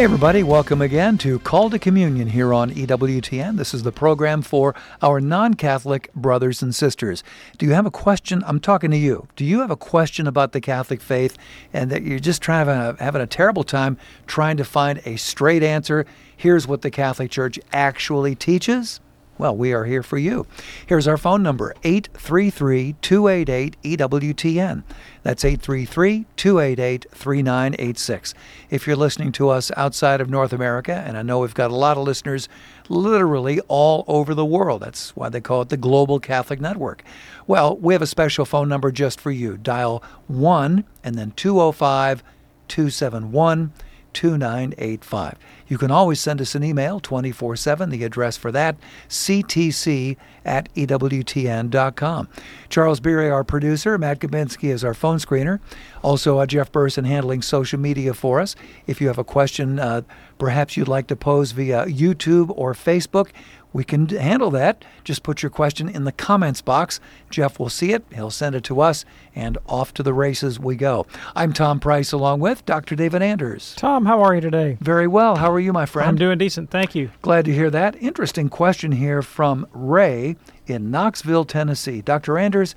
Hey, everybody, welcome again to Call to Communion here on EWTN. This is the program for our non Catholic brothers and sisters. Do you have a question? I'm talking to you. Do you have a question about the Catholic faith and that you're just trying to, having a terrible time trying to find a straight answer? Here's what the Catholic Church actually teaches. Well, we are here for you. Here's our phone number 833 288 EWTN. That's 833 288 3986. If you're listening to us outside of North America, and I know we've got a lot of listeners literally all over the world, that's why they call it the Global Catholic Network. Well, we have a special phone number just for you. Dial 1 and then 205 271 2985. You can always send us an email 24 7. The address for that, ctc at EWTN.com. Charles Beery, our producer, Matt Gabinski is our phone screener. Also, uh, Jeff Burson handling social media for us. If you have a question, uh, perhaps you'd like to pose via YouTube or Facebook, we can handle that. Just put your question in the comments box. Jeff will see it, he'll send it to us, and off to the races we go. I'm Tom Price along with Dr. David Anders. Tom, how are you today? Very well. How are you, my friend? I'm doing decent, thank you. Glad to hear that. Interesting question here from Ray in Knoxville, Tennessee. Dr. Anders,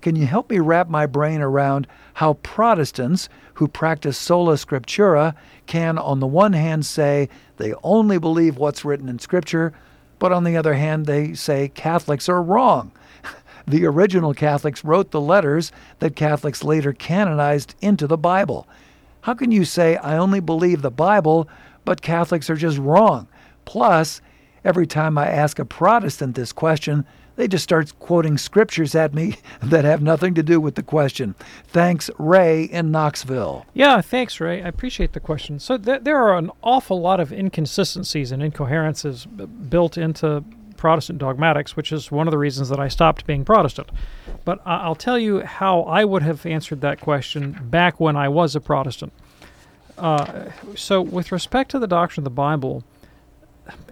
can you help me wrap my brain around how Protestants who practice sola scriptura can, on the one hand, say they only believe what's written in Scripture, but on the other hand, they say Catholics are wrong. The original Catholics wrote the letters that Catholics later canonized into the Bible. How can you say, I only believe the Bible, but Catholics are just wrong? Plus, every time I ask a Protestant this question, they just start quoting scriptures at me that have nothing to do with the question. Thanks, Ray in Knoxville. Yeah, thanks, Ray. I appreciate the question. So th- there are an awful lot of inconsistencies and incoherences b- built into Protestant dogmatics, which is one of the reasons that I stopped being Protestant. But I'll tell you how I would have answered that question back when I was a Protestant. Uh, so, with respect to the doctrine of the Bible,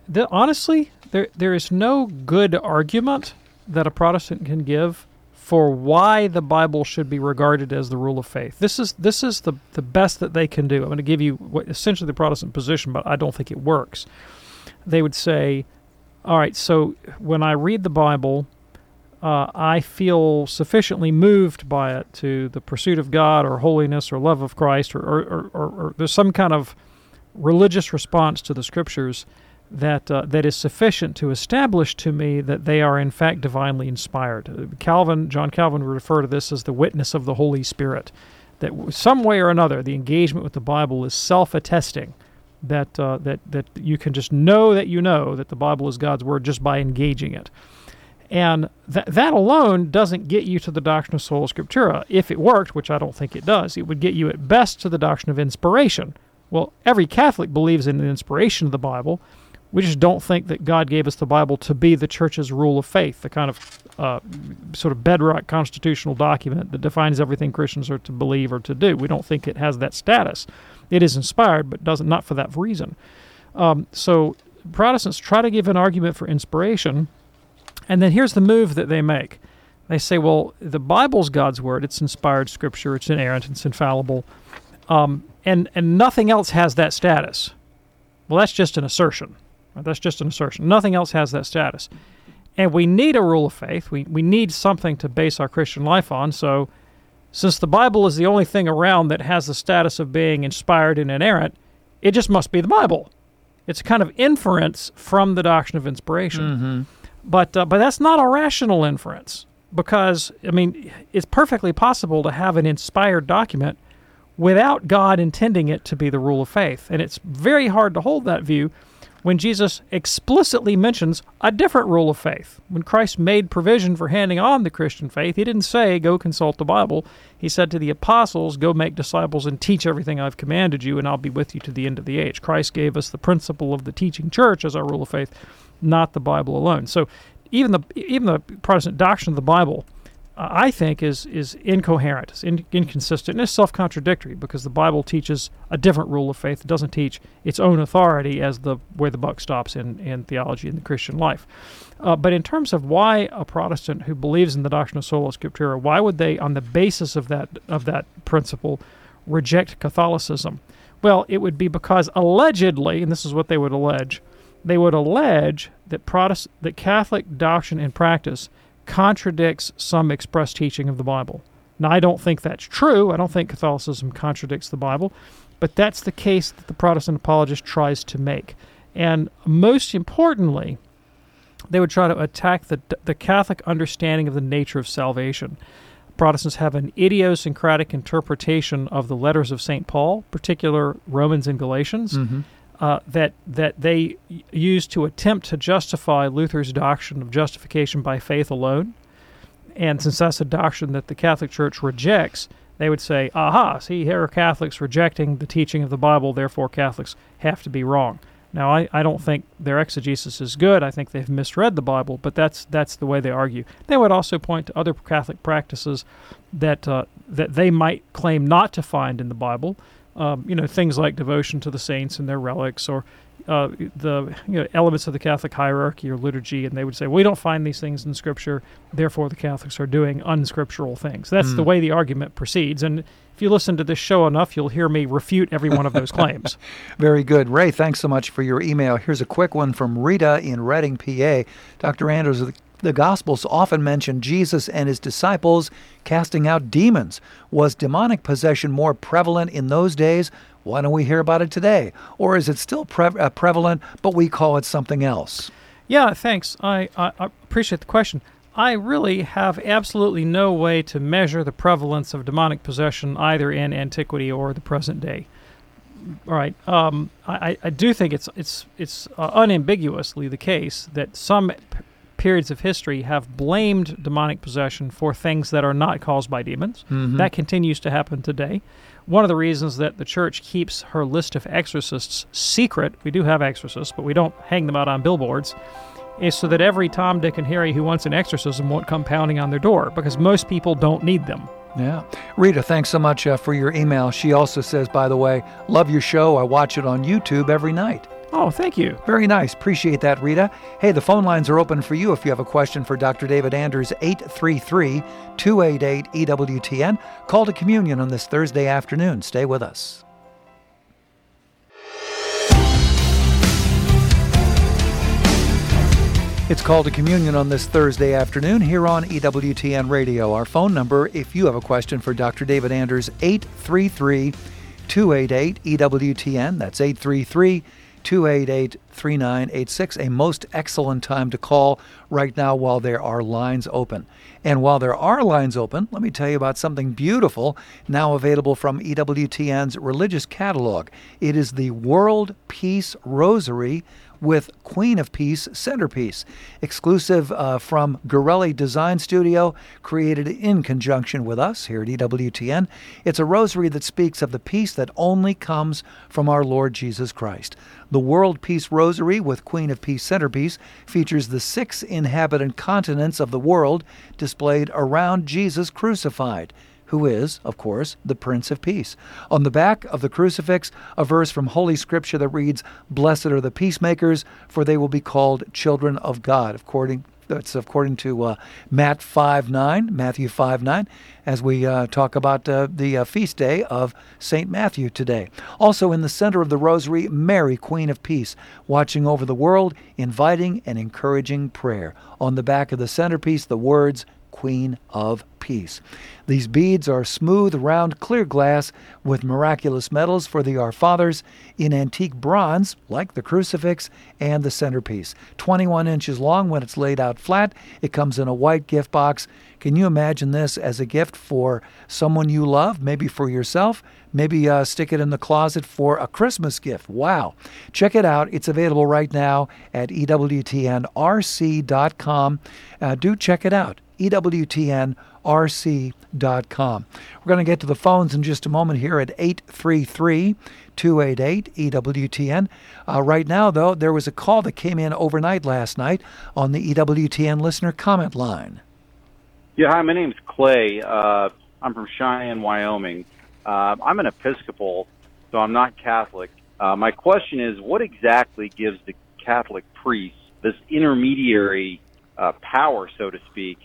the, honestly, there there is no good argument that a Protestant can give for why the Bible should be regarded as the rule of faith. This is this is the the best that they can do. I'm going to give you what, essentially the Protestant position, but I don't think it works. They would say, "All right, so when I read the Bible, uh, I feel sufficiently moved by it to the pursuit of God or holiness or love of Christ, or or, or, or, or there's some kind of religious response to the Scriptures." That uh, that is sufficient to establish to me that they are in fact divinely inspired. Calvin, John Calvin, would refer to this as the witness of the Holy Spirit. That some way or another, the engagement with the Bible is self-attesting. That uh, that that you can just know that you know that the Bible is God's word just by engaging it. And that that alone doesn't get you to the doctrine of sola scriptura. If it worked, which I don't think it does, it would get you at best to the doctrine of inspiration. Well, every Catholic believes in the inspiration of the Bible. We just don't think that God gave us the Bible to be the church's rule of faith, the kind of uh, sort of bedrock constitutional document that defines everything Christians are to believe or to do. We don't think it has that status. It is inspired, but doesn't not for that reason. Um, so Protestants try to give an argument for inspiration, and then here's the move that they make. They say, well, the Bible's God's word. It's inspired scripture. It's inerrant. It's infallible. Um, and, and nothing else has that status. Well, that's just an assertion. That's just an assertion. Nothing else has that status. And we need a rule of faith. We, we need something to base our Christian life on. So, since the Bible is the only thing around that has the status of being inspired and inerrant, it just must be the Bible. It's a kind of inference from the doctrine of inspiration. Mm-hmm. But, uh, but that's not a rational inference because, I mean, it's perfectly possible to have an inspired document without God intending it to be the rule of faith. And it's very hard to hold that view when Jesus explicitly mentions a different rule of faith. When Christ made provision for handing on the Christian faith, he didn't say, Go consult the Bible. He said to the apostles, Go make disciples and teach everything I've commanded you, and I'll be with you to the end of the age. Christ gave us the principle of the teaching church as our rule of faith, not the Bible alone. So even the even the Protestant doctrine of the Bible I think is is incoherent, it's in, inconsistent, and it's self-contradictory because the Bible teaches a different rule of faith. It doesn't teach its own authority as the where the buck stops in, in theology and the Christian life. Uh, but in terms of why a Protestant who believes in the doctrine of sola scriptura, why would they, on the basis of that of that principle, reject Catholicism? Well, it would be because allegedly, and this is what they would allege, they would allege that Protest that Catholic doctrine and practice contradicts some express teaching of the Bible. Now, I don't think that's true. I don't think Catholicism contradicts the Bible, but that's the case that the Protestant apologist tries to make. And most importantly, they would try to attack the, the Catholic understanding of the nature of salvation. Protestants have an idiosyncratic interpretation of the letters of St. Paul, particular Romans and Galatians. Mm-hmm uh, that that they use to attempt to justify Luther's doctrine of justification by faith alone. And since that's a doctrine that the Catholic Church rejects, they would say, "Aha! See, here are Catholics rejecting the teaching of the Bible. Therefore, Catholics have to be wrong." Now, I, I don't think their exegesis is good. I think they've misread the Bible, but that's that's the way they argue. They would also point to other Catholic practices that uh, that they might claim not to find in the Bible, um, you know, things like devotion to the saints and their relics, or uh, the you know, elements of the Catholic hierarchy or liturgy, and they would say, "We don't find these things in Scripture, therefore the Catholics are doing unscriptural things." That's mm. the hmm. way the argument proceeds, and if you listen to this show enough, you'll hear me refute every one of those claims. Very good, Ray. Thanks so much for your email. Here's a quick one from Rita in Reading, PA. Dr. Anders, the Gospels often mention Jesus and his disciples casting out demons. Was demonic possession more prevalent in those days? Why don't we hear about it today? Or is it still pre- uh, prevalent, but we call it something else? Yeah, thanks. I, I, appreciate the question. I really have absolutely no way to measure the prevalence of demonic possession either in antiquity or the present day. All right. Um, I, I do think it's it's it's uh, unambiguously the case that some periods of history have blamed demonic possession for things that are not caused by demons. Mm-hmm. That continues to happen today. One of the reasons that the church keeps her list of exorcists secret, we do have exorcists, but we don't hang them out on billboards, is so that every Tom, Dick, and Harry who wants an exorcism won't come pounding on their door because most people don't need them. Yeah. Rita, thanks so much uh, for your email. She also says, by the way, love your show. I watch it on YouTube every night. Oh, thank you. Very nice. Appreciate that, Rita. Hey, the phone lines are open for you if you have a question for Dr. David Anders, 833 288 EWTN. Call to communion on this Thursday afternoon. Stay with us. It's called to communion on this Thursday afternoon here on EWTN Radio. Our phone number, if you have a question for Dr. David Anders, 833 288 EWTN. That's 833 288 3986. A most excellent time to call right now while there are lines open. And while there are lines open, let me tell you about something beautiful now available from EWTN's religious catalog. It is the World Peace Rosary with Queen of Peace centerpiece, exclusive uh, from Gorelli Design Studio, created in conjunction with us here at EWTN. It's a rosary that speaks of the peace that only comes from our Lord Jesus Christ. The World Peace Rosary with Queen of Peace centerpiece features the six inhabitant continents of the world displayed around Jesus crucified who is, of course, the Prince of Peace. On the back of the crucifix, a verse from Holy Scripture that reads, Blessed are the peacemakers, for they will be called children of God, according that's according to uh, Matt 5 9, Matthew 5 9, as we uh, talk about uh, the uh, feast day of St. Matthew today. Also in the center of the rosary, Mary, Queen of Peace, watching over the world, inviting and encouraging prayer. On the back of the centerpiece, the words, Queen of Peace. These beads are smooth, round, clear glass with miraculous medals for the Our Fathers in antique bronze, like the crucifix and the centerpiece. 21 inches long when it's laid out flat. It comes in a white gift box. Can you imagine this as a gift for someone you love, maybe for yourself? Maybe uh, stick it in the closet for a Christmas gift. Wow. Check it out. It's available right now at EWTNRC.com. Uh, do check it out. EWTNRC.com. We're going to get to the phones in just a moment here at 833 288 EWTN. Uh, right now, though, there was a call that came in overnight last night on the EWTN listener comment line. Yeah, hi, my name's Clay. Uh, I'm from Cheyenne, Wyoming. Uh, I'm an Episcopal, so I'm not Catholic. Uh, my question is, what exactly gives the Catholic priest this intermediary uh, power, so to speak,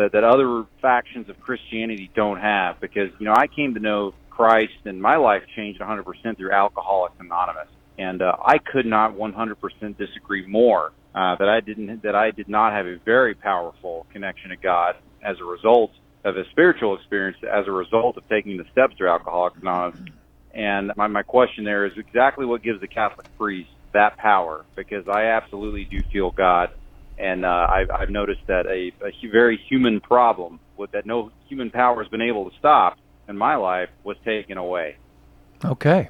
that, that other factions of Christianity don't have? Because you know, I came to know Christ, and my life changed 100% through Alcoholics Anonymous, and uh, I could not 100% disagree more uh, that I didn't that I did not have a very powerful connection to God as a result of a spiritual experience as a result of taking the steps through Alcoholics Anonymous. And my, my question there is exactly what gives the Catholic priest that power, because I absolutely do feel God. And uh, I've, I've noticed that a, a very human problem with that no human power has been able to stop in my life was taken away. Okay.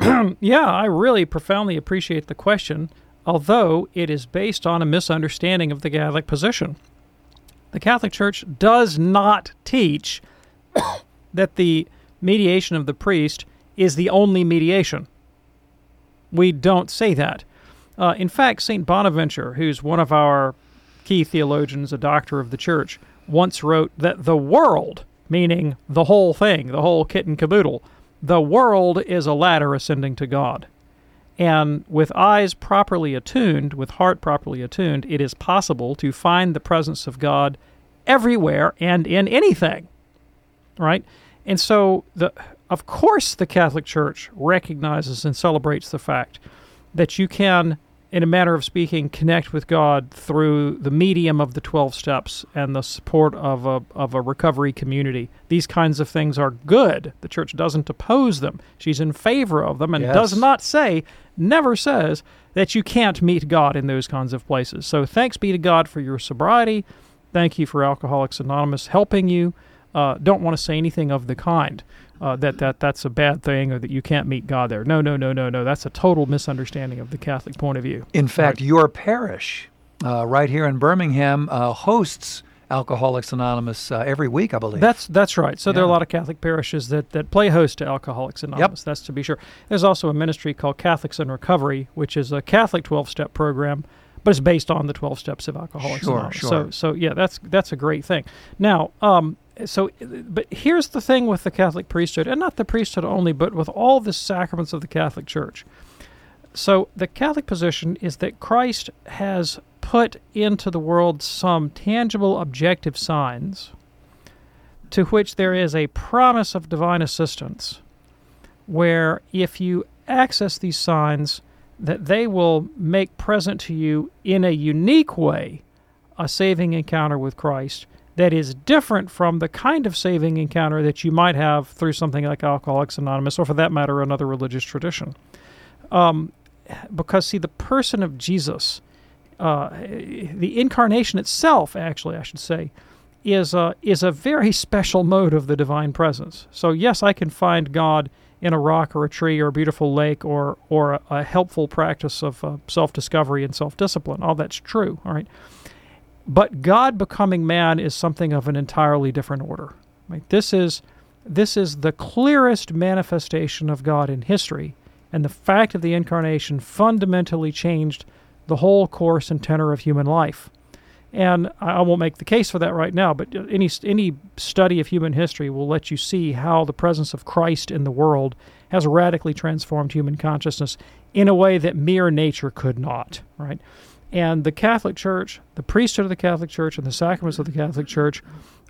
yeah, I really profoundly appreciate the question, although it is based on a misunderstanding of the Catholic position. The Catholic Church does not teach that the mediation of the priest is the only mediation. We don't say that. Uh, in fact, St. Bonaventure, who's one of our key theologians, a doctor of the church, once wrote that the world, meaning the whole thing, the whole kit and caboodle, the world is a ladder ascending to God. And with eyes properly attuned, with heart properly attuned, it is possible to find the presence of God everywhere and in anything. Right? And so the of course the Catholic Church recognizes and celebrates the fact that you can in a manner of speaking connect with God through the medium of the 12 steps and the support of a of a recovery community. These kinds of things are good. The church doesn't oppose them. She's in favor of them and Yes. does not say never says that you can't meet God in those kinds of places. So thanks be to God for your sobriety. Thank you for Alcoholics Anonymous helping you. Uh, don't want to say anything of the kind uh, that that that's a bad thing or that you can't meet God there. No, no, no, no, no. That's a total misunderstanding of the Catholic point of view. In fact, your parish uh, right here in Birmingham uh, hosts Alcoholics Anonymous uh, every week, I believe. That's that's right. So there are a lot of Catholic parishes that, that play host to Alcoholics Anonymous. That's to be sure. There's also a ministry called Catholics in Recovery, which is a Catholic 12-step program, but it's based on the 12 steps of Alcoholics Sure, Anonymous. sure. So so yeah, that's that's a great thing. Now, um, so uh, but here's the thing with the Catholic priesthood, and not the priesthood only, but with all the sacraments of the Catholic Church. So the Catholic position is that Christ has put into the world some tangible objective signs to which there is a promise of divine assistance where if you access these signs that they will make present to you in a unique way a saving encounter with Christ that is different from the kind of saving encounter that you might have through something like Alcoholics Anonymous or for that matter another religious tradition um, because see the person of Jesus uh, the incarnation itself, actually, I should say, is a, is a very special mode of the divine presence. So, yes, I can find God in a rock or a tree or a beautiful lake or, or a, a helpful practice of uh, self discovery and self discipline. All that's true, all right? But God becoming man is something of an entirely different order. Right? This is this is the clearest manifestation of God in history, and the fact of the incarnation fundamentally changed the whole course and tenor of human life. And I won't make the case for that right now, but any any study of human history will let you see how the presence of Christ in the world has radically transformed human consciousness in a way that mere nature could not, right? And the Catholic Church, the priesthood of the Catholic Church and the sacraments of the Catholic Church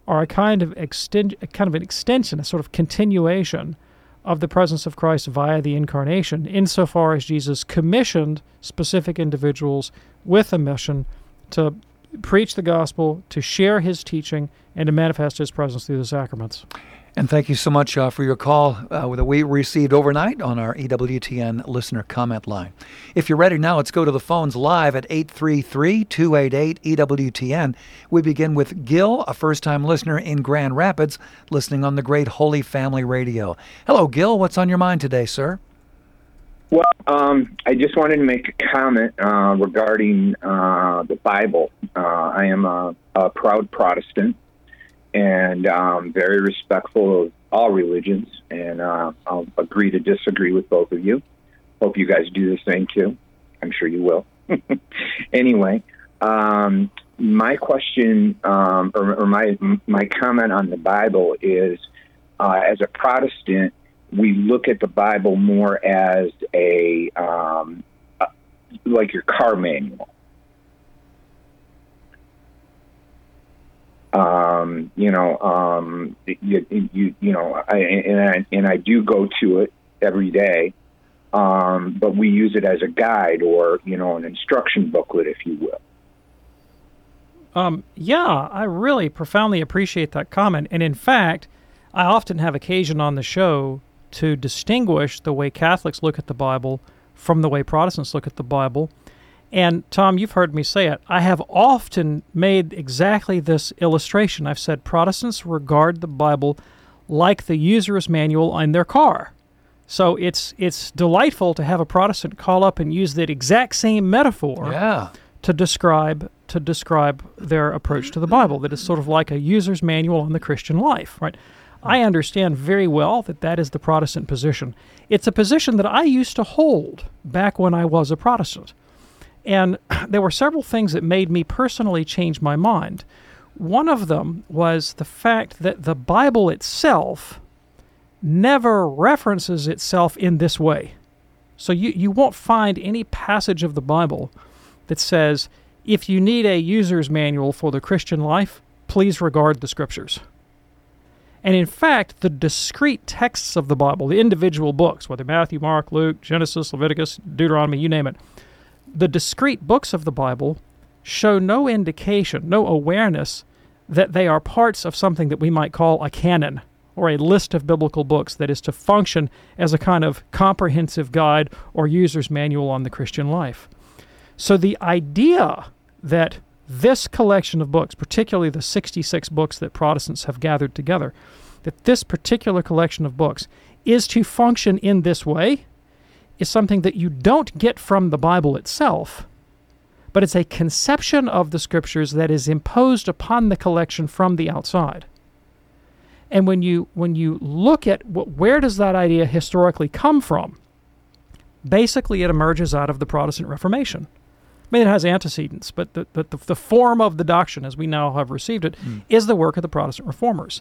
are a kind of extend, kind of an extension, a sort of continuation of the presence of Christ via the incarnation, insofar as Jesus commissioned specific individuals with a mission to preach the gospel, to share his teaching, and to manifest his presence through the sacraments. And thank you so much uh, for your call uh, that we received overnight on our EWTN listener comment line. If you're ready now, let's go to the phones live at 833 288 EWTN. We begin with Gil, a first time listener in Grand Rapids, listening on the Great Holy Family Radio. Hello, Gil. What's on your mind today, sir? Well, um, I just wanted to make a comment uh, regarding uh, the Bible. Uh, I am a, a proud Protestant and um, very respectful of all religions. And uh, I'll agree to disagree with both of you. Hope you guys do the same too. I'm sure you will. anyway, um, my question um, or, or, my my comment on the Bible is, uh, as a Protestant, we look at the Bible more as a, um, a like your car manual. Um, you know, um, you, you, you know, I, and I, and I do go to it every day, um, but we use it as a guide or you know an instruction booklet, if you will. Um, yeah, I really profoundly appreciate that comment, and in fact, I often have occasion on the show to distinguish the way Catholics look at the Bible from the way Protestants look at the Bible and Tom, you've heard me say it. I have often made exactly this illustration. I've said Protestants regard the Bible like the user's manual in their car. So it's it's delightful to have a Protestant call up and use that exact same metaphor yeah. to describe to describe their approach to the Bible. That is sort of like a user's manual on the Christian life, right? Hmm. I understand very well that that is the Protestant position. It's a position that I used to hold back when I was a Protestant. And there were several things that made me personally change my mind. One of them was the fact that the Bible itself never references itself in this way. So you, you won't find any passage of the Bible that says, if you need a user's manual for the Christian life, please regard the scriptures. And in fact, the discrete texts of the Bible, the individual books, whether Matthew, Mark, Luke, Genesis, Leviticus, Deuteronomy, you name it, the discrete books of the Bible show no indication, no awareness that they are parts of something that we might call a canon or a list of biblical books that is to function as a kind of comprehensive guide or user's manual on the Christian life. So the idea that this collection of books, particularly the 66 books that Protestants have gathered together, that this particular collection of books is to function in this way is something that you don't get from the Bible itself, but it's a conception of the scriptures that is imposed upon the collection from the outside. And when you when you look at what, where does that idea historically come from, basically it emerges out of the Protestant Reformation. I mean, it has antecedents, but the, the, the form of the doctrine, as we now have received it, mm. is the work of the Protestant reformers.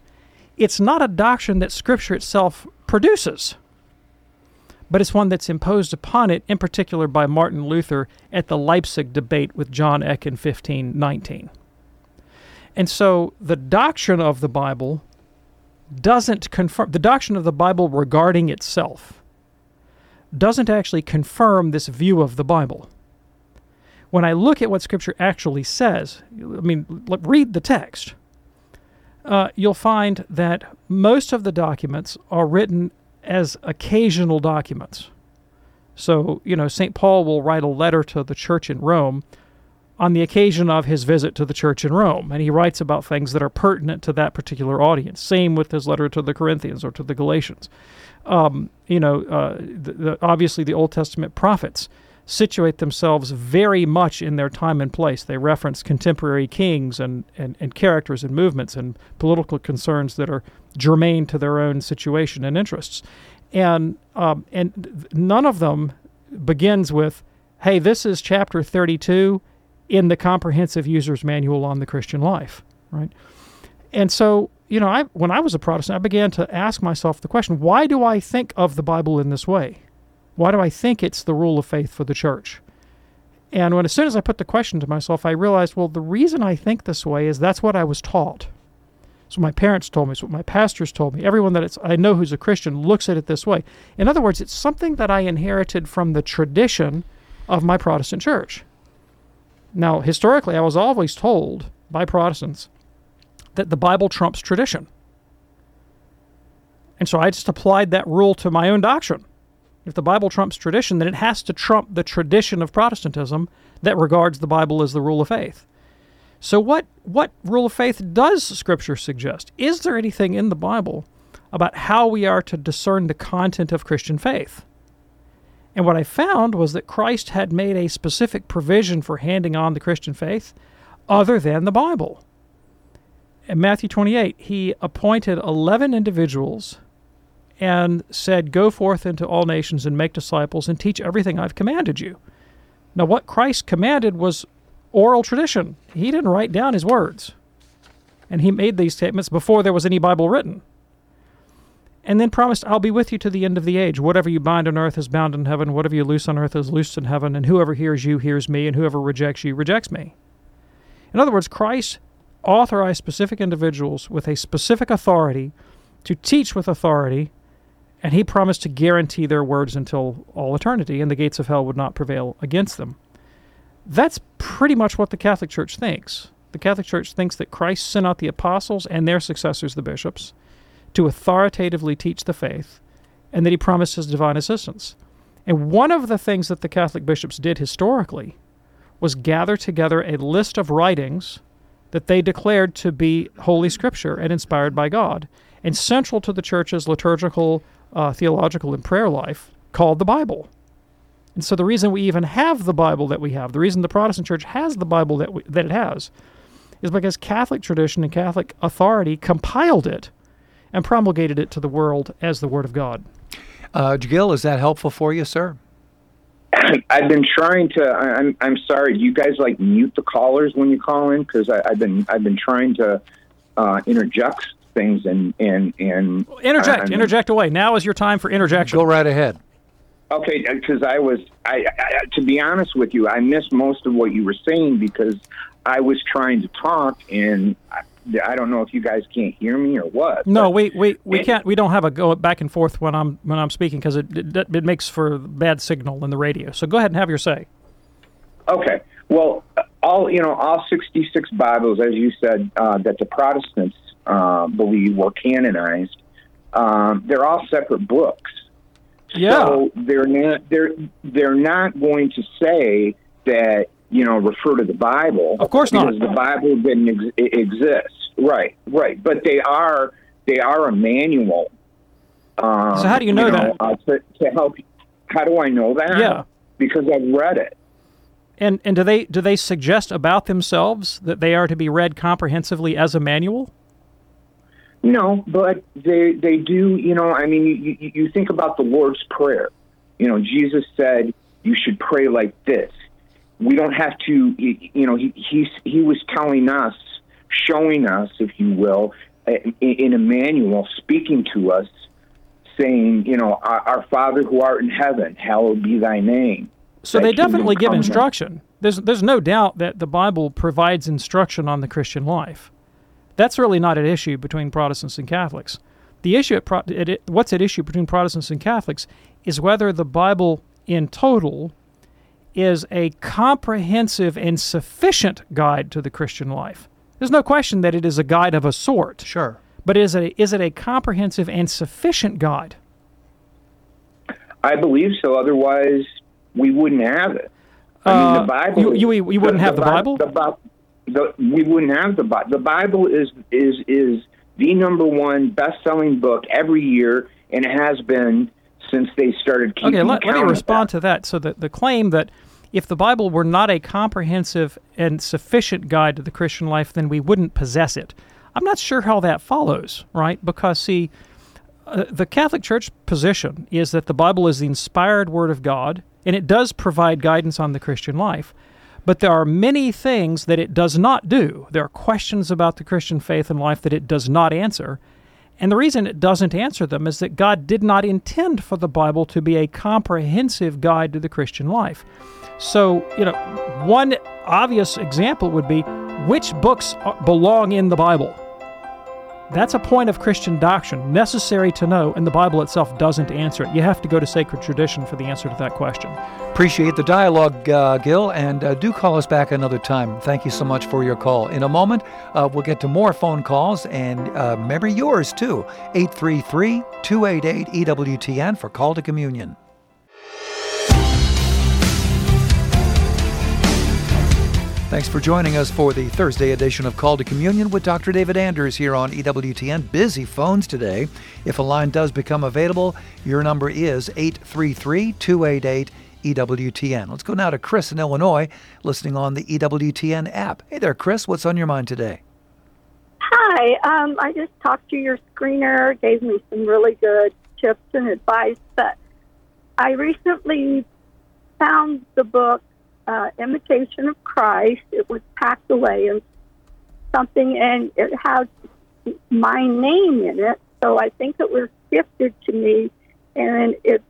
It's not a doctrine that Scripture itself produces but it's one that's imposed upon it, in particular by Martin Luther at the Leipzig debate with John Eck in 1519. And so the doctrine of the Bible doesn't confirm, the doctrine of the Bible regarding itself doesn't actually confirm this view of the Bible. When I look at what Scripture actually says, I mean, read the text, uh, you'll find that most of the documents are written as occasional documents. So, you know, St. Paul will write a letter to the church in Rome on the occasion of his visit to the church in Rome, and he writes about things that are pertinent to that particular audience. Same with his letter to the Corinthians or to the Galatians. Um, you know, uh, the, the, obviously the Old Testament prophets situate themselves very much in their time and place. They reference contemporary kings and, and, and characters and movements and political concerns that are germane to their own situation and interests. And, um, and none of them begins with, hey, this is chapter 32 in the comprehensive user's manual on the Christian life, right? And so, you know, I, when I was a Protestant, I began to ask myself the question why do I think of the Bible in this way? Why do I think it's the rule of faith for the church? And when as soon as I put the question to myself, I realized, well, the reason I think this way is that's what I was taught. So my parents told me, it's what my pastors told me. Everyone that I know who's a Christian looks at it this way. In other words, it's something that I inherited from the tradition of my Protestant church. Now, historically, I was always told by Protestants that the Bible trumps tradition. And so I just applied that rule to my own doctrine. If the Bible trumps tradition, then it has to trump the tradition of Protestantism that regards the Bible as the rule of faith. So, what, what rule of faith does Scripture suggest? Is there anything in the Bible about how we are to discern the content of Christian faith? And what I found was that Christ had made a specific provision for handing on the Christian faith other than the Bible. In Matthew 28, he appointed 11 individuals and said, Go forth into all nations and make disciples and teach everything I've commanded you. Now, what Christ commanded was oral tradition. He didn't write down his words. And he made these statements before there was any Bible written. And then promised, I'll be with you to the end of the age. Whatever you bind on earth is bound in heaven. Whatever you loose on earth is loosed in heaven. And whoever hears you hears me. And whoever rejects you rejects me. In other words, Christ authorized specific individuals with a specific authority to teach with authority and he promised to guarantee their words until all eternity, and the gates of hell would not prevail against them. That's pretty much what the Catholic Church thinks. The Catholic Church thinks that Christ sent out the apostles and their successors, the bishops, to authoritatively teach the faith, and that he promised his divine assistance. And one of the things that the Catholic bishops did historically was gather together a list of writings that they declared to be Holy Scripture and inspired by God. And central to the Church's liturgical uh, theological and prayer life called the Bible. And so the reason we even have the Bible that we have, the reason the Protestant church has the Bible that, we, that it has, is because Catholic tradition and Catholic authority compiled it and promulgated it to the world as the Word of God. Uh, Gil, is that helpful for you, sir? I've been trying to. I'm. I'm sorry. Do you guys like mute the callers when you call in? Because I've been. I've been trying to uh, interject things and and and interject, interject away. Now is your time for interjection. Go right ahead. Okay, because I was, I, I, to be honest with you, I missed most of what you were saying because I was trying to talk, and I, I don't know if you guys can't hear me or what. No, we, we, we can't. We don't have a go back and forth when I'm when I'm speaking because it, it it makes for bad signal in the radio. So go ahead and have your say. Okay. Well, all you know, all sixty-six Bibles, as you said, uh, that the Protestants uh, believe were canonized. Um, they're all separate books. Yeah. So they're not they're they're not going to say that you know refer to the Bible. Of course not. Because the Bible didn't ex- exist. Right. Right. But they are they are a manual. Um, so how do you know, you know that? Uh, to, to help. How do I know that? Yeah. Because I've read it. And and do they do they suggest about themselves that they are to be read comprehensively as a manual? No, but they they do. You know, I mean, you, you think about the Lord's prayer. You know, Jesus said you should pray like this. We don't have to. You know, he he he was telling us, showing us, if you will, in a manual, speaking to us, saying, you know, our, our Father who art in heaven, hallowed be thy name. So they definitely give instruction. There's there's no doubt that the Bible provides instruction on the Christian life. That's really not an issue between Protestants and Catholics. The issue at Pro- it, it, what's at issue between Protestants and Catholics is whether the Bible in total is a comprehensive and sufficient guide to the Christian life. There's no question that it is a guide of a sort. Sure. But is it, is it a comprehensive and sufficient guide? I believe so. Otherwise, we wouldn't have it. I mean, Uh, the Bible. you- you- you wouldn't have the Bible? The, Bi- the, we wouldn't have the Bible. The Bible is is is the number one best-selling book every year, and it has been since they started keeping Okay, let, let me respond that. to that. So, the, the claim that if the Bible were not a comprehensive and sufficient guide to the Christian life, then we wouldn't possess it. I'm not sure how that follows, right? Because, see, uh, the Catholic Church position is that the Bible is the inspired Word of God, and it does provide guidance on the Christian life. But there are many things that it does not do. There are questions about the Christian faith and life that it does not answer. And the reason it doesn't answer them is that God did not intend for the Bible to be a comprehensive guide to the Christian life. So, you know, one obvious example would be which books uh, belong in the Bible? That's a point of Christian doctrine, necessary to know, and the Bible itself doesn't answer it. You have to go to sacred tradition for the answer to that question. Appreciate the dialogue, uh, Gil, and uh, do call us back another time. Thank you so much for your call. In a moment, uh, we'll get to more phone calls, and uh, remember yours too 833 288 EWTN for Call to Communion. Thanks for joining us for the Thursday edition of Call to Communion with Dr. David Anders here on EWTN. Busy phones today. If a line does become available, your number is 833 288 EWTN. Let's go now to Chris in Illinois, listening on the EWTN app. Hey there, Chris. What's on your mind today? Hi. Um, I just talked to your screener, gave me some really good tips and advice, but I recently found the book uh, Imitation of Christ. It was packed away in something, and it has my name in it. So I think it was gifted to me, and it's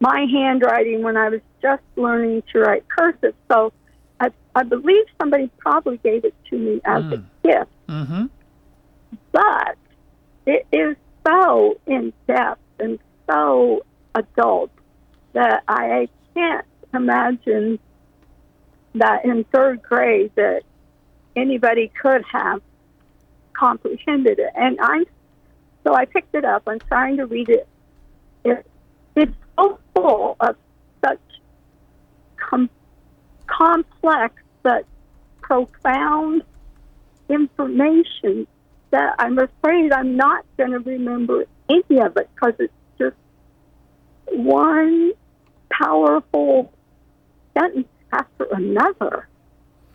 my handwriting when I was just learning to write cursive. So I, I believe somebody probably gave it to me as mm. a gift. Mm-hmm. But it is so in depth and so adult that I can't imagine that in third grade that anybody could have comprehended it. And I'm so I picked it up. I'm trying to read it. it it's so full of such com- complex but profound information that I'm afraid I'm not going to remember any of it because it's just one powerful sentence after another.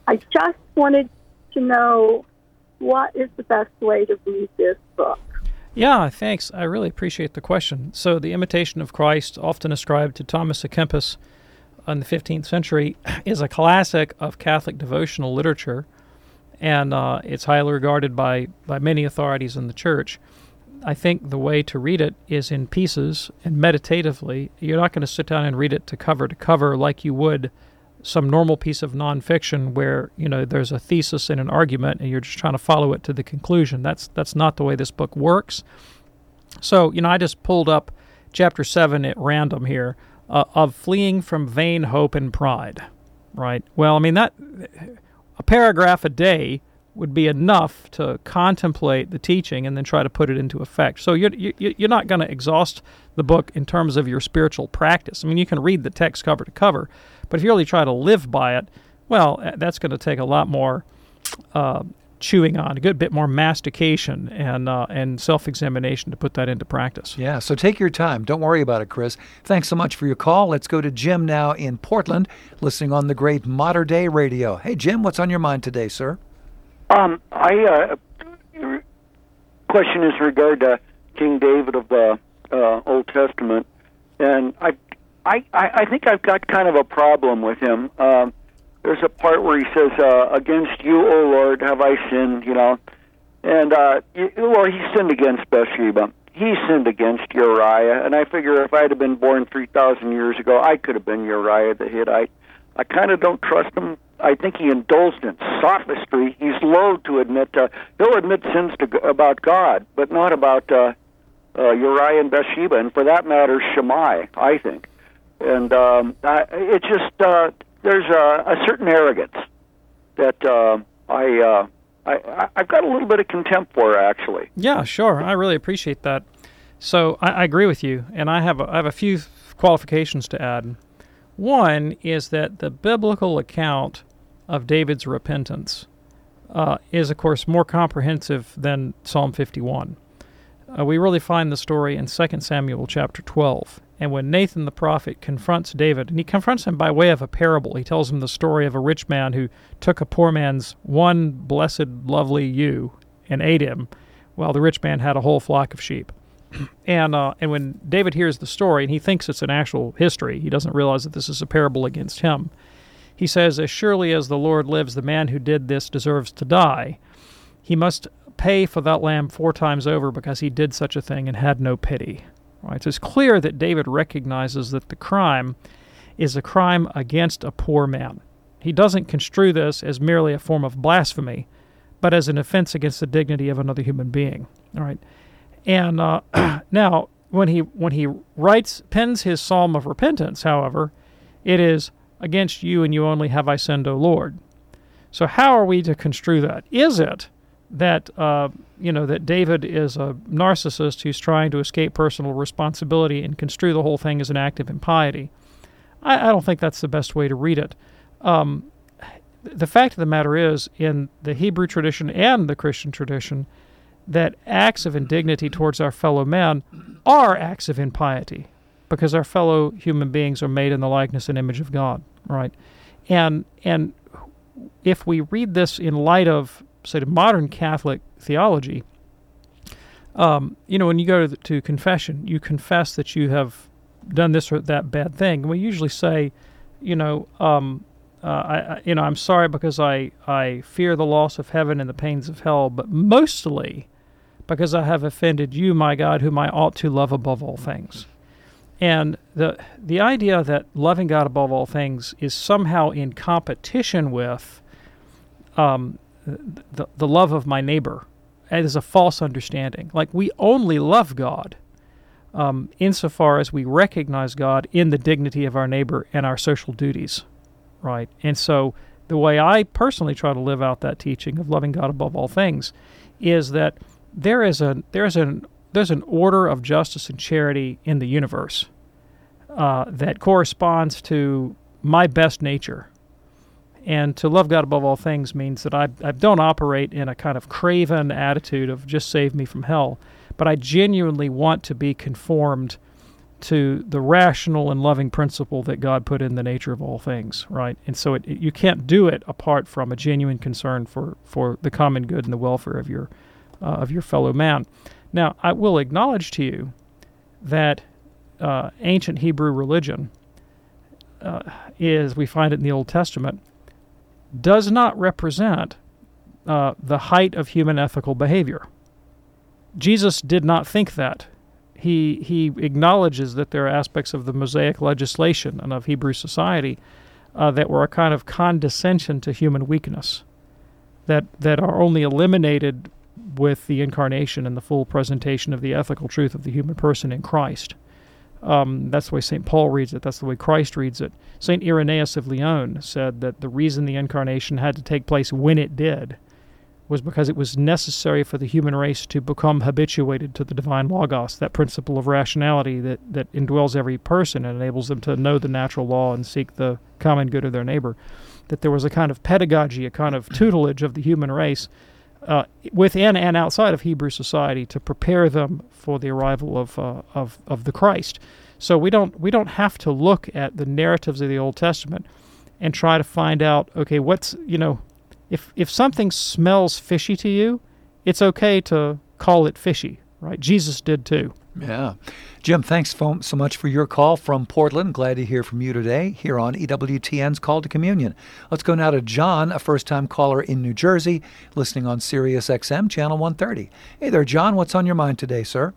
I just wanted to know what is the best way to read this book. Yeah, thanks. I really appreciate the question. So, The Imitation of Christ, often ascribed to Thomas à Kempis in the 15th century, is a classic of Catholic devotional literature, and uh, it's highly regarded by, by many authorities in the Church. I think the way to read it is in pieces and meditatively. You're not going to sit down and read it to cover to cover like you would some normal piece of nonfiction where you know there's a thesis and an argument and you're just trying to follow it to the conclusion. That's that's not the way this book works. So you know I just pulled up chapter seven at random here uh, of fleeing from vain hope and pride. Right. Well, I mean that a paragraph a day would be enough to contemplate the teaching and then try to put it into effect. So you're you're not going to exhaust the book in terms of your spiritual practice. I mean, you can read the text cover to cover, but if you really try to live by it, well, that's going to take a lot more uh, chewing on, a good bit more mastication and uh, and self-examination to put that into practice. Yeah, so take your time. Don't worry about it, Chris. Thanks so much for your call. Let's go to Jim now in Portland, listening on the great Mater Dei Radio. Hey, Jim, what's on your mind today, sir? Um, I uh, question is regard to King David of the uh, Old Testament, and I I, I think I've got kind of a problem with him. Um, there's a part where he says, uh, "Against you, O Lord, have I sinned?" You know, and uh, well, he sinned against Bathsheba. He sinned against Uriah, and I figure if I'd have been born three thousand years ago, I could have been Uriah the Hittite. I kind of don't trust him. I think he indulged in sophistry. He's loath to admit. Uh, he'll admit sins to, about God, but not about uh, uh, Uriah and Bathsheba, and for that matter, Shammai. I think and um, I, it just uh, there's a, a certain arrogance that uh, I, uh, I I've got a little bit of contempt for actually. Yeah, sure. I really appreciate that. So I, I agree with you, and I have a, I have a few qualifications to add. One is that the biblical account of David's repentance uh, is, of course, more comprehensive than Psalm 51. Uh, we really find the story in 2 Samuel chapter 12. And when Nathan the prophet confronts David, and he confronts him by way of a parable, he tells him the story of a rich man who took a poor man's one blessed, lovely ewe and ate him, while the rich man had a whole flock of sheep. and uh, and when David hears the story and he thinks it's an actual history, he doesn't realize that this is a parable against him. He says, "As surely as the Lord lives, the man who did this deserves to die. He must pay for that lamb four times over because he did such a thing and had no pity." Right? So it's clear that David recognizes that the crime is a crime against a poor man. He doesn't construe this as merely a form of blasphemy, but as an offense against the dignity of another human being. All right, and uh, now when he when he writes pens his psalm of repentance, however, it is against you and you only have I sinned, O Lord. So how are we to construe that? Is it that uh, you know that David is a narcissist who's trying to escape personal responsibility and construe the whole thing as an act of impiety? I, I don't think that's the best way to read it. Um, the fact of the matter is, in the Hebrew tradition and the Christian tradition, that acts of indignity towards our fellow men are acts of impiety because our fellow human beings are made in the likeness and image of God, right? And and if we read this in light of say modern Catholic theology, um, you know, when you go to, the, to confession, you confess that you have done this or that bad thing. And we usually say, you know, um, uh, I, you know, I'm sorry because I, I fear the loss of heaven and the pains of hell, but mostly because I have offended you, my God, whom I ought to love above all things. And the the idea that loving God above all things is somehow in competition with um, the, the love of my neighbor is a false understanding. Like we only love God um, insofar as we recognize God in the dignity of our neighbor and our social duties, right? And so the way I personally try to live out that teaching of loving God above all things is that there is a there is an there's an order of justice and charity in the universe uh, that corresponds to my best nature. And to love God above all things means that I, I don't operate in a kind of craven attitude of just save me from hell, but I genuinely want to be conformed to the rational and loving principle that God put in the nature of all things, right? And so it, it, you can't do it apart from a genuine concern for, for the common good and the welfare of your uh, of your fellow man. Now, I will acknowledge to you that uh, ancient Hebrew religion, uh, is we find it in the Old Testament, does not represent uh, the height of human ethical behavior. Jesus did not think that. He he acknowledges that there are aspects of the Mosaic legislation and of Hebrew society uh, that were a kind of condescension to human weakness, that that are only eliminated with the incarnation and the full presentation of the ethical truth of the human person in Christ. Um, that's the way St. Paul reads it. That's the way Christ reads it. St. Irenaeus of Lyon said that the reason the incarnation had to take place when it did was because it was necessary for the human race to become habituated to the divine logos, that principle of rationality that, that indwells every person and enables them to know the natural law and seek the common good of their neighbor. That there was a kind of pedagogy, a kind of tutelage of the human race uh, within and outside of Hebrew society to prepare them for the arrival of, uh, of, of the Christ. So we don't, we don't have to look at the narratives of the Old Testament and try to find out, okay, what's, you know, if, if something smells fishy to you, it's okay to call it fishy, right? Jesus did too. Yeah. Jim, thanks so much for your call from Portland. Glad to hear from you today here on EWTN's Call to Communion. Let's go now to John, a first time caller in New Jersey, listening on Sirius XM, Channel 130. Hey there, John. What's on your mind today, sir?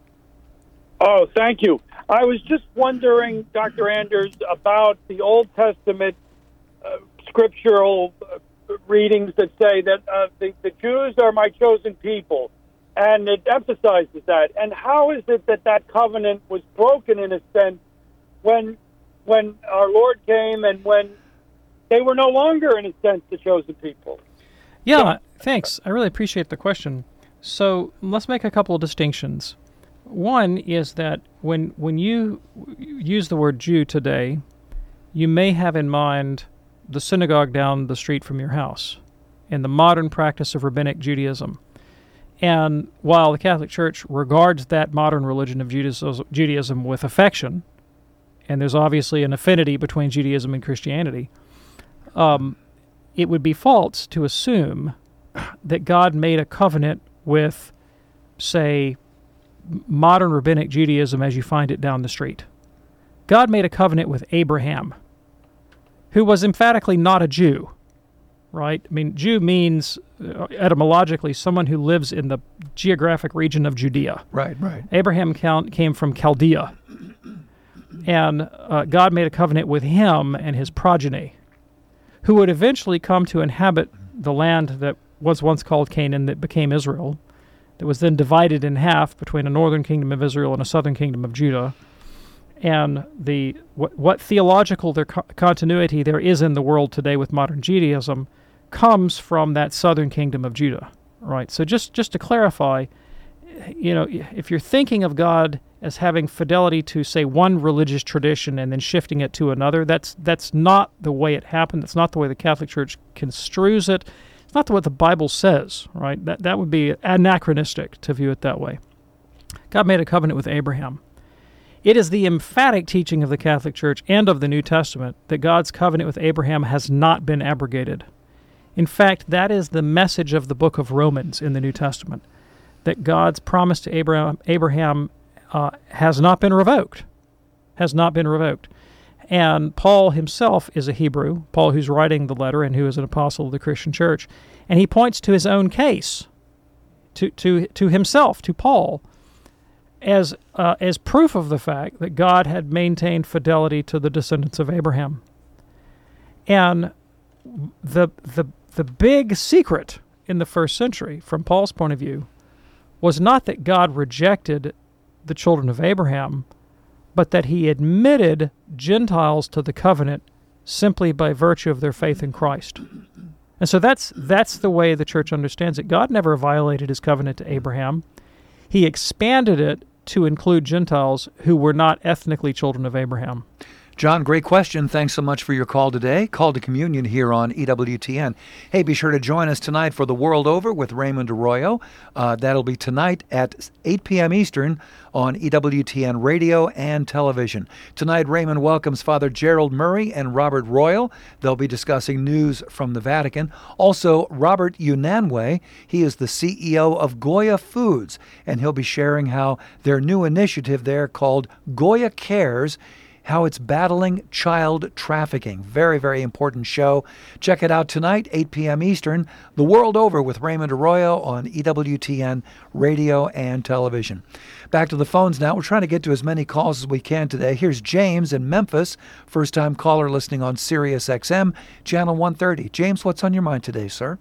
Oh, thank you. I was just wondering, Dr. Anders, about the Old Testament uh, scriptural uh, readings that say that uh, the, the Jews are my chosen people and it emphasizes that. And how is it that that covenant was broken in a sense when when our Lord came and when they were no longer, in a sense, the chosen people? Yeah, thanks. I really appreciate the question. So let's make a couple of distinctions. One is that when when you use the word Jew today, you may have in mind the synagogue down the street from your house and the modern practice of rabbinic Judaism. And while the Catholic Church regards that modern religion of Judaism with affection, and there's obviously an affinity between Judaism and Christianity, um, it would be false to assume that God made a covenant with, say, modern rabbinic Judaism as you find it down the street. God made a covenant with Abraham, who was emphatically not a Jew right? I mean, Jew means uh, etymologically someone who lives in the geographic region of Judea. Right, right. Abraham came from Chaldea, and uh, God made a covenant with him and his progeny, who would eventually come to inhabit the land that was once called Canaan that became Israel, that was then divided in half between a northern kingdom of Israel and a southern kingdom of Judah. And the what, what theological there co- continuity there is in the world today with modern Judaism comes from that southern kingdom of Judah, right? So just just to clarify, you know, if you're thinking of God as having fidelity to say one religious tradition and then shifting it to another, that's that's not the way it happened. That's not the way the Catholic Church construes it. It's not the what the Bible says, right? That that would be anachronistic to view it that way. God made a covenant with Abraham. It is the emphatic teaching of the Catholic Church and of the New Testament that God's covenant with Abraham has not been abrogated. In fact, that is the message of the book of Romans in the New Testament that God's promise to Abraham, Abraham uh, has not been revoked. Has not been revoked. And Paul himself is a Hebrew, Paul who's writing the letter and who is an apostle of the Christian church. And he points to his own case, to, to, to himself, to Paul, as, uh, as proof of the fact that God had maintained fidelity to the descendants of Abraham. And the, the, the big secret in the first century, from Paul's point of view, was not that God rejected the children of Abraham, but that he admitted Gentiles to the covenant simply by virtue of their faith in Christ. And so that's that's the way the church understands it. God never violated his covenant to Abraham. He expanded it to include Gentiles who were not ethnically children of Abraham. John, great question. Thanks so much for your call today. Call to communion here on EWTN. Hey, be sure to join us tonight for The World Over with Raymond Arroyo. Uh, that'll be tonight at 8 p.m. Eastern on EWTN radio and television. Tonight, Raymond welcomes Father Gerald Murray and Robert Royal. They'll be discussing news from the Vatican. Also, Robert Unanue. He is the CEO of Goya Foods, and he'll be sharing how their new initiative there called Goya Cares how it's battling child trafficking. Very, very important show. Check it out tonight, 8 p.m. Eastern, the world over with Raymond Arroyo on EWTN radio and television. Back to the phones now. We're trying to get to as many calls as we can today. Here's James in Memphis, first time caller listening on Sirius XM, channel 130. James, what's on your mind today, sir?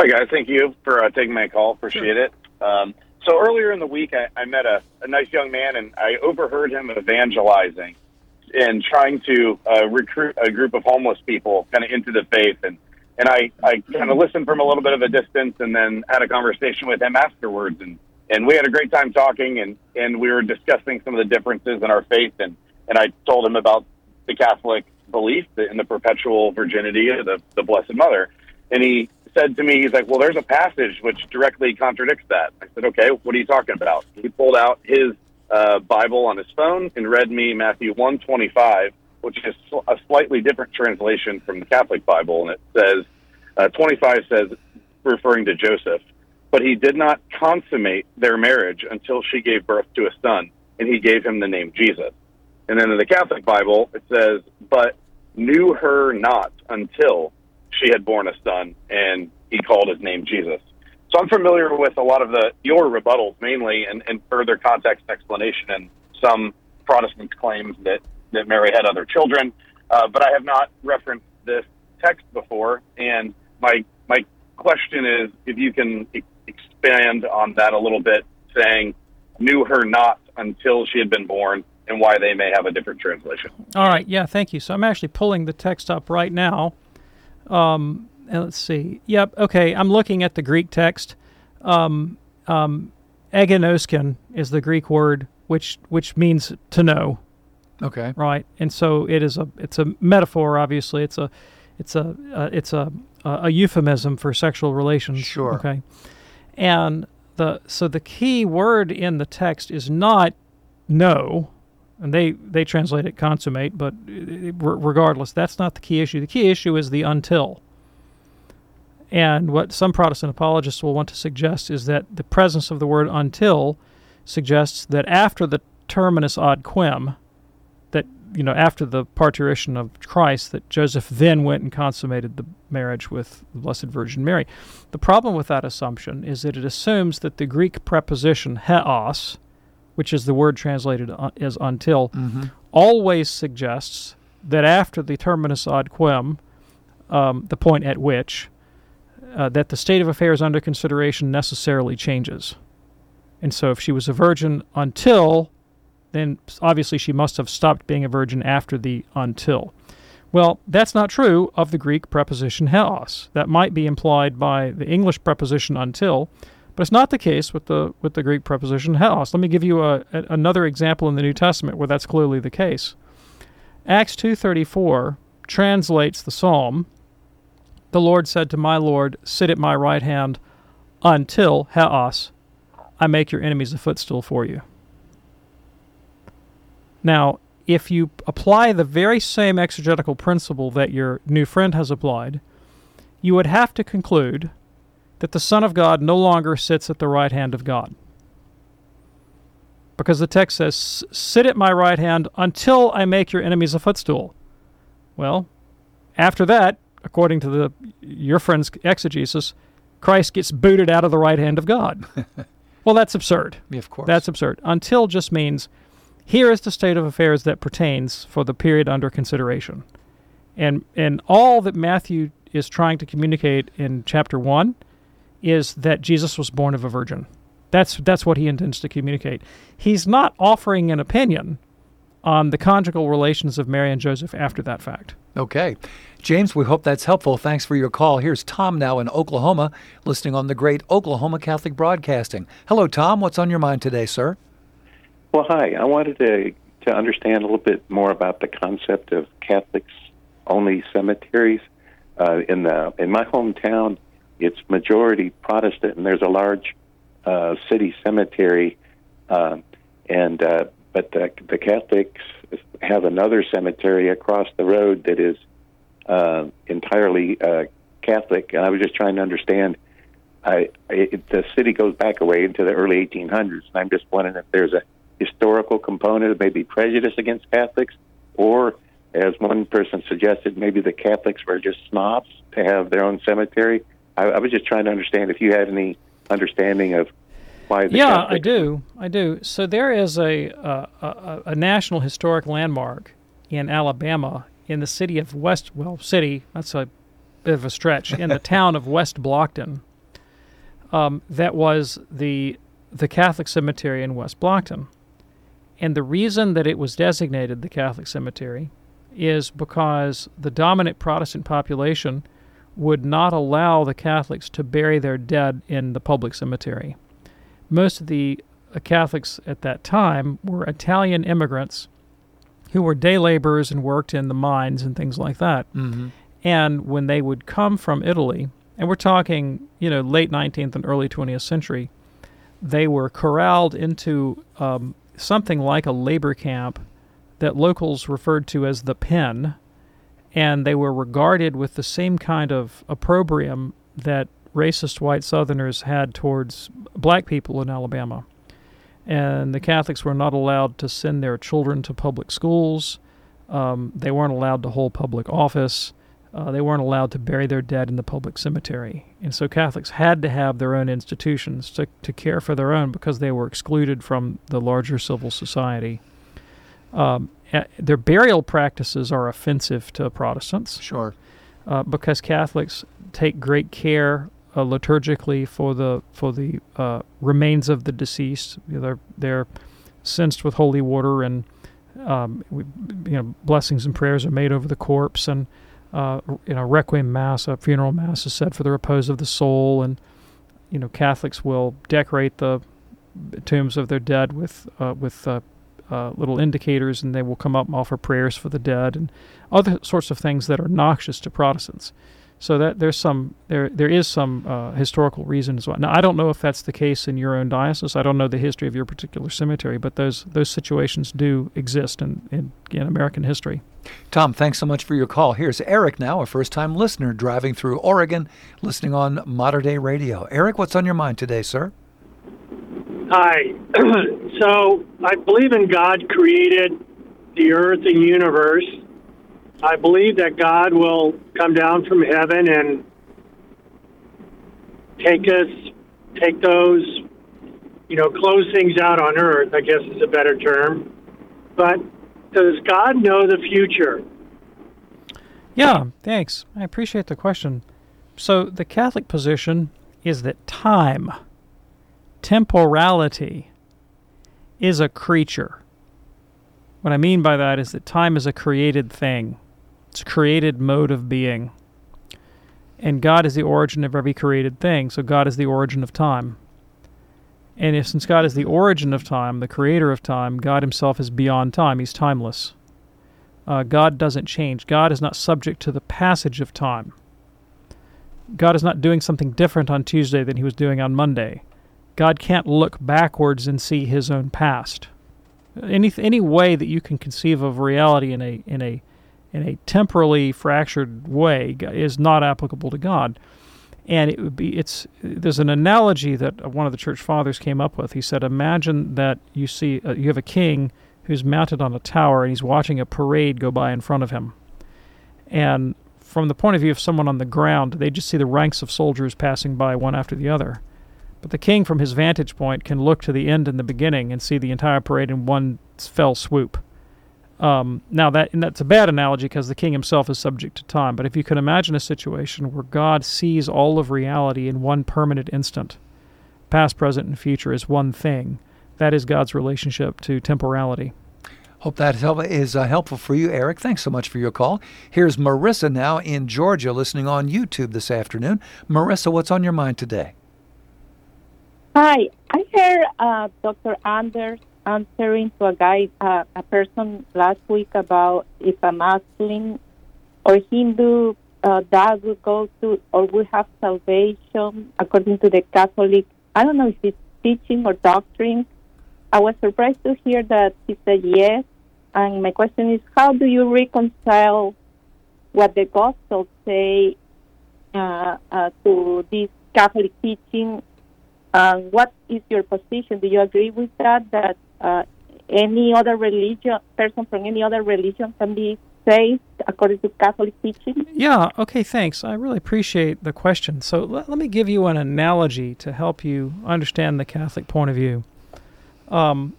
Hi, guys. Thank you for uh, taking my call. Appreciate sure. it. Um, so earlier in the week, I, I met a, a nice young man, and I overheard him evangelizing and trying to uh, recruit a group of homeless people kind of into the faith. And and I I kind of listened from a little bit of a distance, and then had a conversation with him afterwards, and and we had a great time talking, and and we were discussing some of the differences in our faith, and and I told him about the Catholic belief in the perpetual virginity of the the Blessed Mother, and he said to me, he's like, well, there's a passage which directly contradicts that. I said, okay, what are you talking about? He pulled out his uh, Bible on his phone and read me Matthew 125, which is a slightly different translation from the Catholic Bible. And it says, uh, 25 says, referring to Joseph, but he did not consummate their marriage until she gave birth to a son, and he gave him the name Jesus. And then in the Catholic Bible, it says, but knew her not until she had born a son, and he called his name Jesus. So I'm familiar with a lot of the your rebuttals mainly, and, and further context explanation, and some Protestant claims that that Mary had other children, uh, but I have not referenced this text before. And my my question is if you can e- expand on that a little bit, saying knew her not until she had been born, and why they may have a different translation. All right, yeah, thank you. So I'm actually pulling the text up right now. Um, let's see. Yep. Okay. I'm looking at the Greek text. Um, um, eginosken is the Greek word which which means to know. Okay. Right. And so it is a it's a metaphor. Obviously, it's a it's a uh, it's a a euphemism for sexual relations. Sure. Okay. And the so the key word in the text is not know and they they translate it consummate, but regardless, that's not the key issue. The key issue is the until. And what some Protestant apologists will want to suggest is that the presence of the word until suggests that after the terminus ad quem, that you know after the parturition of Christ, that Joseph then went and consummated the marriage with the Blessed Virgin Mary. The problem with that assumption is that it assumes that the Greek preposition heos, which is the word translated as until, mm-hmm. always suggests that after the terminus ad quem, um, the point at which, uh, that the state of affairs under consideration necessarily changes. And so if she was a virgin until, then obviously she must have stopped being a virgin after the until. Well, that's not true of the Greek preposition heos. That might be implied by the English preposition until, but it's not the case with the with the Greek preposition heos. Let me give you a, a, another example in the New Testament where that's clearly the case. Acts 2:34 translates the psalm, "The Lord said to my Lord, sit at my right hand until heos I make your enemies a footstool for you." Now, if you apply the very same exegetical principle that your new friend has applied, you would have to conclude that the Son of God no longer sits at the right hand of God. Because the text says, Sit at my right hand until I make your enemies a footstool. Well, after that, according to the your friend's exegesis, Christ gets booted out of the right hand of God. well, that's absurd. Yeah, of course. That's absurd. Until just means here is the state of affairs that pertains for the period under consideration. And and all that Matthew is trying to communicate in chapter 1 is that Jesus was born of a virgin. That's that's what he intends to communicate. He's not offering an opinion on the conjugal relations of Mary and Joseph after that fact. Okay. James, we hope that's helpful. Thanks for your call. Here's Tom now in Oklahoma, listening on the great Oklahoma Catholic Broadcasting. Hello, Tom. What's on your mind today, sir? Well, hi. I wanted to to understand a little bit more about the concept of Catholics only cemeteries. Uh, in the in my hometown, it's majority Protestant, and there's a large uh, city cemetery, uh, and uh, but the, the Catholics have another cemetery across the road that is uh, entirely uh, Catholic. And I was just trying to understand. I, it, the city goes back away into the early 1800s, and I'm just wondering if there's a historical component of maybe prejudice against Catholics, or as one person suggested, maybe the Catholics were just snobs to have their own cemetery. I, I was just trying to understand if you had any understanding of why. The yeah, I do. I do. So there is a, uh, a a national historic landmark in Alabama in the city of West. Well, city. That's a bit of a stretch. in the town of West Blockton. Um, that was the the Catholic cemetery in West Blockton. And the reason that it was designated the Catholic cemetery is because the dominant Protestant population would not allow the Catholics to bury their dead in the public cemetery. Most of the uh, Catholics at that time were Italian immigrants who were day laborers and worked in the mines and things like that. Mm-hmm. And when they would come from Italy, and we're talking, you know, late 19th and early 20th century, they were corralled into um, something like a labor camp that locals referred to as the pen, and they were regarded with the same kind of opprobrium that racist white Southerners had towards black people in Alabama. And the Catholics were not allowed to send their children to public schools. Um, they weren't allowed to hold public office. Uh, they weren't allowed to bury their dead in the public cemetery. And so Catholics had to have their own institutions to, to care for their own because they were excluded from the larger civil society. Um, their burial practices are offensive to Protestants. Sure. Uh, because Catholics take great care uh, liturgically for the for the uh, remains of the deceased. You know, they're they're censed with holy water, and um, we, you know blessings and prayers are made over the corpse, and uh, you know requiem mass, a funeral mass is said for the repose of the soul, and you know Catholics will decorate the tombs of their dead with uh, with uh, little indicators, and they will come up and offer prayers for the dead and other sorts of things that are noxious to Protestants. So that there's some there there is some uh, historical reason as well. Now I don't know if that's the case in your own diocese. I don't know the history of your particular cemetery, but those those situations do exist in in, in American history. Tom, thanks so much for your call. Here's Eric now, a first-time listener driving through Oregon, listening on Mater Dei Radio. Eric, what's on your mind today, sir? Hi. so I believe in God created the earth and universe. I believe that God will come down from heaven and take us, take those, you know, close things out on earth, I guess is a better term. But does God know the future? Yeah, thanks. I appreciate the question. So the Catholic position is that time, temporality, is a creature. What I mean by that is that time is a created thing, it's a created mode of being. And God is the origin of every created thing, so God is the origin of time. And if since God is the origin of time, the creator of time, God himself is beyond time, he's timeless. Uh, God doesn't change. God is not subject to the passage of time. God is not doing something different on Tuesday than he was doing on Monday. God can't look backwards and see his own past. Any any way that you can conceive of reality in a in a in a temporally fractured way is not applicable to God. And it would be it's there's an analogy that one of the church fathers came up with. He said, imagine that you see uh, you have a king who's mounted on a tower and he's watching a parade go by in front of him. And from the point of view of someone on the ground, they just see the ranks of soldiers passing by one after the other. But the king, from his vantage point, can look to the end and the beginning and see the entire parade in one fell swoop. Um, now that that's a bad analogy because the king himself is subject to time. But if you can imagine a situation where God sees all of reality in one permanent instant, past, present, and future is one thing, that is God's relationship to temporality. Hope that is uh, helpful for you, Eric. Thanks so much for your call. Here's Marissa now in Georgia listening on YouTube this afternoon. Marissa, what's on your mind today? Hi, I heard uh, Dr. Anders answering to a guy, uh, a person last week about if a Muslim or Hindu uh, that will go to or will have salvation according to the Catholic. I don't know if it's teaching or doctrine. I was surprised to hear that he said yes. And my question is, how do you reconcile what the Gospels say uh, uh, to this Catholic teaching? Uh, what is your position? Do you agree with that? That uh, any other religion, person from any other religion can be saved according to Catholic teaching? Yeah, okay, thanks. I really appreciate the question. So let, let me give you an analogy to help you understand the Catholic point of view. Um,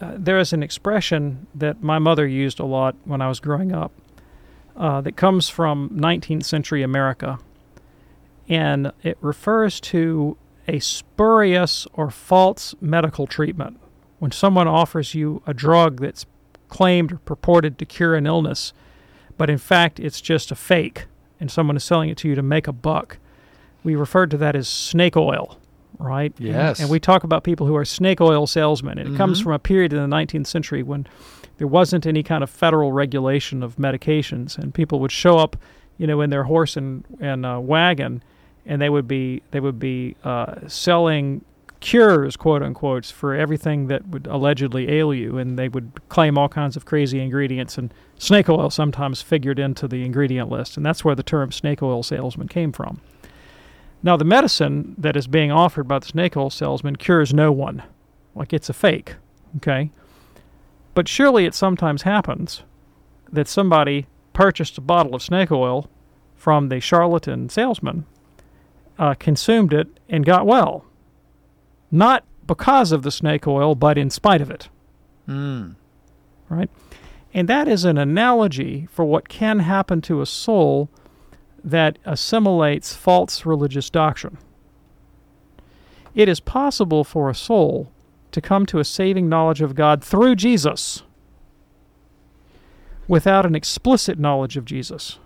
uh, there is an expression that my mother used a lot when I was growing up uh, that comes from 19th century America. And it refers to a spurious or false medical treatment when someone offers you a drug that's claimed or purported to cure an illness, but in fact it's just a fake and someone is selling it to you to make a buck, we refer to that as snake oil, right? Yes. And, and we talk about people who are snake oil salesmen. And it mm-hmm. comes from a period in the 19th century when there wasn't any kind of federal regulation of medications, and people would show up, you know, in their horse and, and uh, wagon, and they would be they would be uh, selling cures, quote unquote, for everything that would allegedly ail you, and they would claim all kinds of crazy ingredients. And snake oil sometimes figured into the ingredient list, and that's where the term snake oil salesman came from. Now, the medicine that is being offered by the snake oil salesman cures no one, like it's a fake, okay? But surely it sometimes happens that somebody purchased a bottle of snake oil from the charlatan salesman, uh, consumed it, and got well not because of the snake oil, but in spite of it. Mm. Right? And that is an analogy for what can happen to a soul that assimilates false religious doctrine. It is possible for a soul to come to a saving knowledge of God through Jesus without an explicit knowledge of Jesus.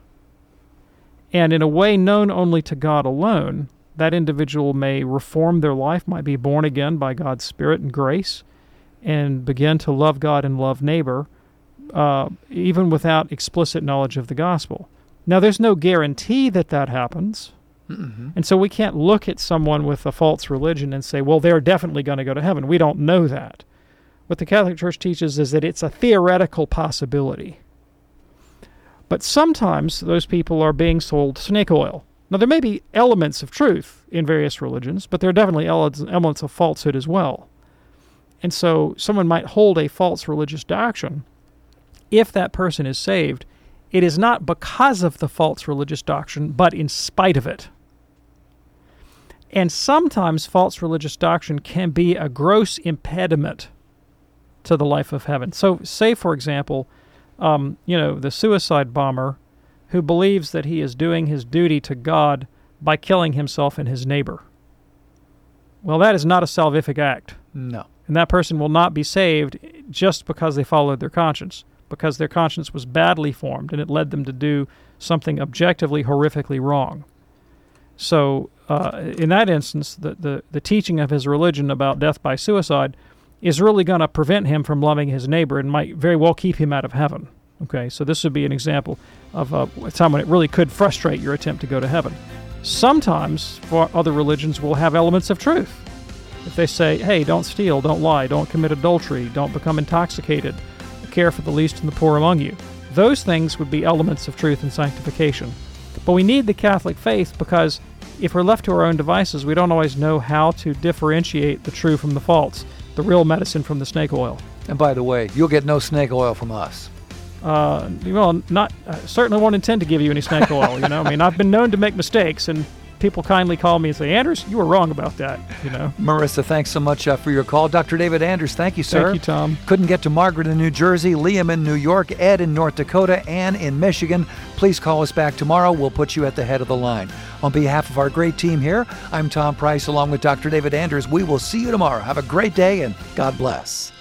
And in a way known only to God alone, that individual may reform their life, might be born again by God's Spirit and grace, and begin to love God and love neighbor, uh, even without explicit knowledge of the gospel. Now, there's no guarantee that that happens. Mm-hmm. And so we can't look at someone with a false religion and say, well, they're definitely going to go to heaven. We don't know that. What the Catholic Church teaches is that it's a theoretical possibility. But sometimes those people are being sold snake oil. Now, there may be elements of truth in various religions, but there are definitely elements of falsehood as well. And so, someone might hold a false religious doctrine. If that person is saved, it is not because of the false religious doctrine, but in spite of it. And sometimes false religious doctrine can be a gross impediment to the life of heaven. So, say, for example, um, you know, the suicide bomber who believes that he is doing his duty to God by killing himself and his neighbor. Well, that is not a salvific act. No. And that person will not be saved just because they followed their conscience, because their conscience was badly formed and it led them to do something objectively horrifically wrong. So, uh, in that instance, the, the, the teaching of his religion about death by suicide is really going to prevent him from loving his neighbor and might very well keep him out of heaven. Okay, so this would be an example of a time when it really could frustrate your attempt to go to heaven. Sometimes, for other religions, will have elements of truth. If they say, hey, don't steal, don't lie, don't commit adultery, don't become intoxicated, care for the least and the poor among you, those things would be elements of truth and sanctification. But we need the Catholic faith because if we're left to our own devices, we don't always know how to differentiate the true from the false, the real medicine from the snake oil. And by the way, you'll get no snake oil from us. Uh, well, not uh, certainly won't intend to give you any snake oil. You know, I mean, I've been known to make mistakes, and people kindly call me and say, "Anders, you were wrong about that." You know. Marissa, thanks so much uh, for your call. Dr. David Anders, thank you, sir. Thank you, Tom. Couldn't get to Margaret in New Jersey, Liam in New York, Ed in North Dakota, Ann in Michigan. Please call us back tomorrow. We'll put you at the head of the line. On behalf of our great team here, I'm Tom Price, along with Dr. David Anders. We will see you tomorrow. Have a great day, and God bless.